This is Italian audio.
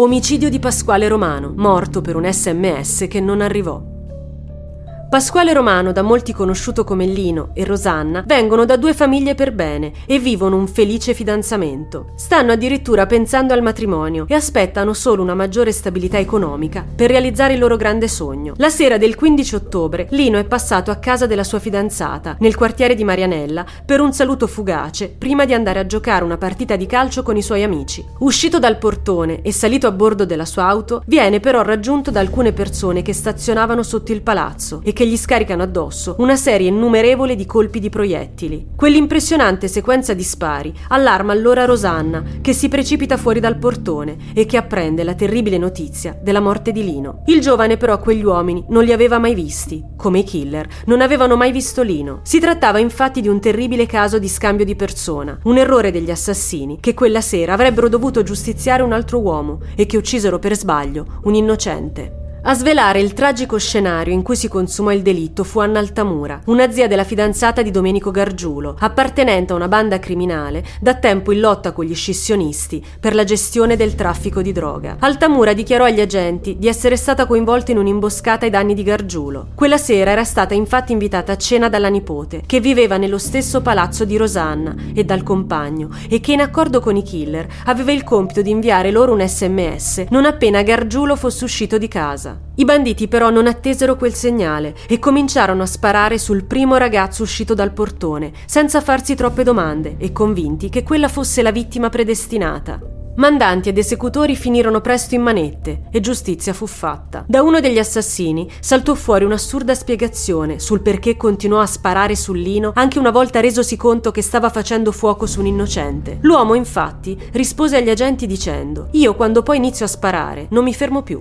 Omicidio di Pasquale Romano, morto per un sms che non arrivò. Pasquale Romano, da molti conosciuto come Lino, e Rosanna vengono da due famiglie per bene e vivono un felice fidanzamento. Stanno addirittura pensando al matrimonio e aspettano solo una maggiore stabilità economica per realizzare il loro grande sogno. La sera del 15 ottobre Lino è passato a casa della sua fidanzata, nel quartiere di Marianella, per un saluto fugace prima di andare a giocare una partita di calcio con i suoi amici. Uscito dal portone e salito a bordo della sua auto, viene però raggiunto da alcune persone che stazionavano sotto il palazzo e che gli scaricano addosso una serie innumerevole di colpi di proiettili. Quell'impressionante sequenza di spari allarma allora Rosanna, che si precipita fuori dal portone e che apprende la terribile notizia della morte di Lino. Il giovane però quegli uomini non li aveva mai visti, come i killer, non avevano mai visto Lino. Si trattava infatti di un terribile caso di scambio di persona, un errore degli assassini che quella sera avrebbero dovuto giustiziare un altro uomo e che uccisero per sbaglio un innocente. A svelare il tragico scenario in cui si consumò il delitto fu Anna Altamura, una zia della fidanzata di Domenico Gargiulo, appartenente a una banda criminale da tempo in lotta con gli scissionisti per la gestione del traffico di droga. Altamura dichiarò agli agenti di essere stata coinvolta in un'imboscata ai danni di Gargiulo. Quella sera era stata infatti invitata a cena dalla nipote, che viveva nello stesso palazzo di Rosanna e dal compagno, e che in accordo con i killer aveva il compito di inviare loro un sms non appena Gargiulo fosse uscito di casa. I banditi però non attesero quel segnale e cominciarono a sparare sul primo ragazzo uscito dal portone, senza farsi troppe domande e convinti che quella fosse la vittima predestinata. Mandanti ed esecutori finirono presto in manette e giustizia fu fatta. Da uno degli assassini saltò fuori un'assurda spiegazione sul perché continuò a sparare sul Lino anche una volta resosi conto che stava facendo fuoco su un innocente. L'uomo infatti rispose agli agenti dicendo Io quando poi inizio a sparare non mi fermo più.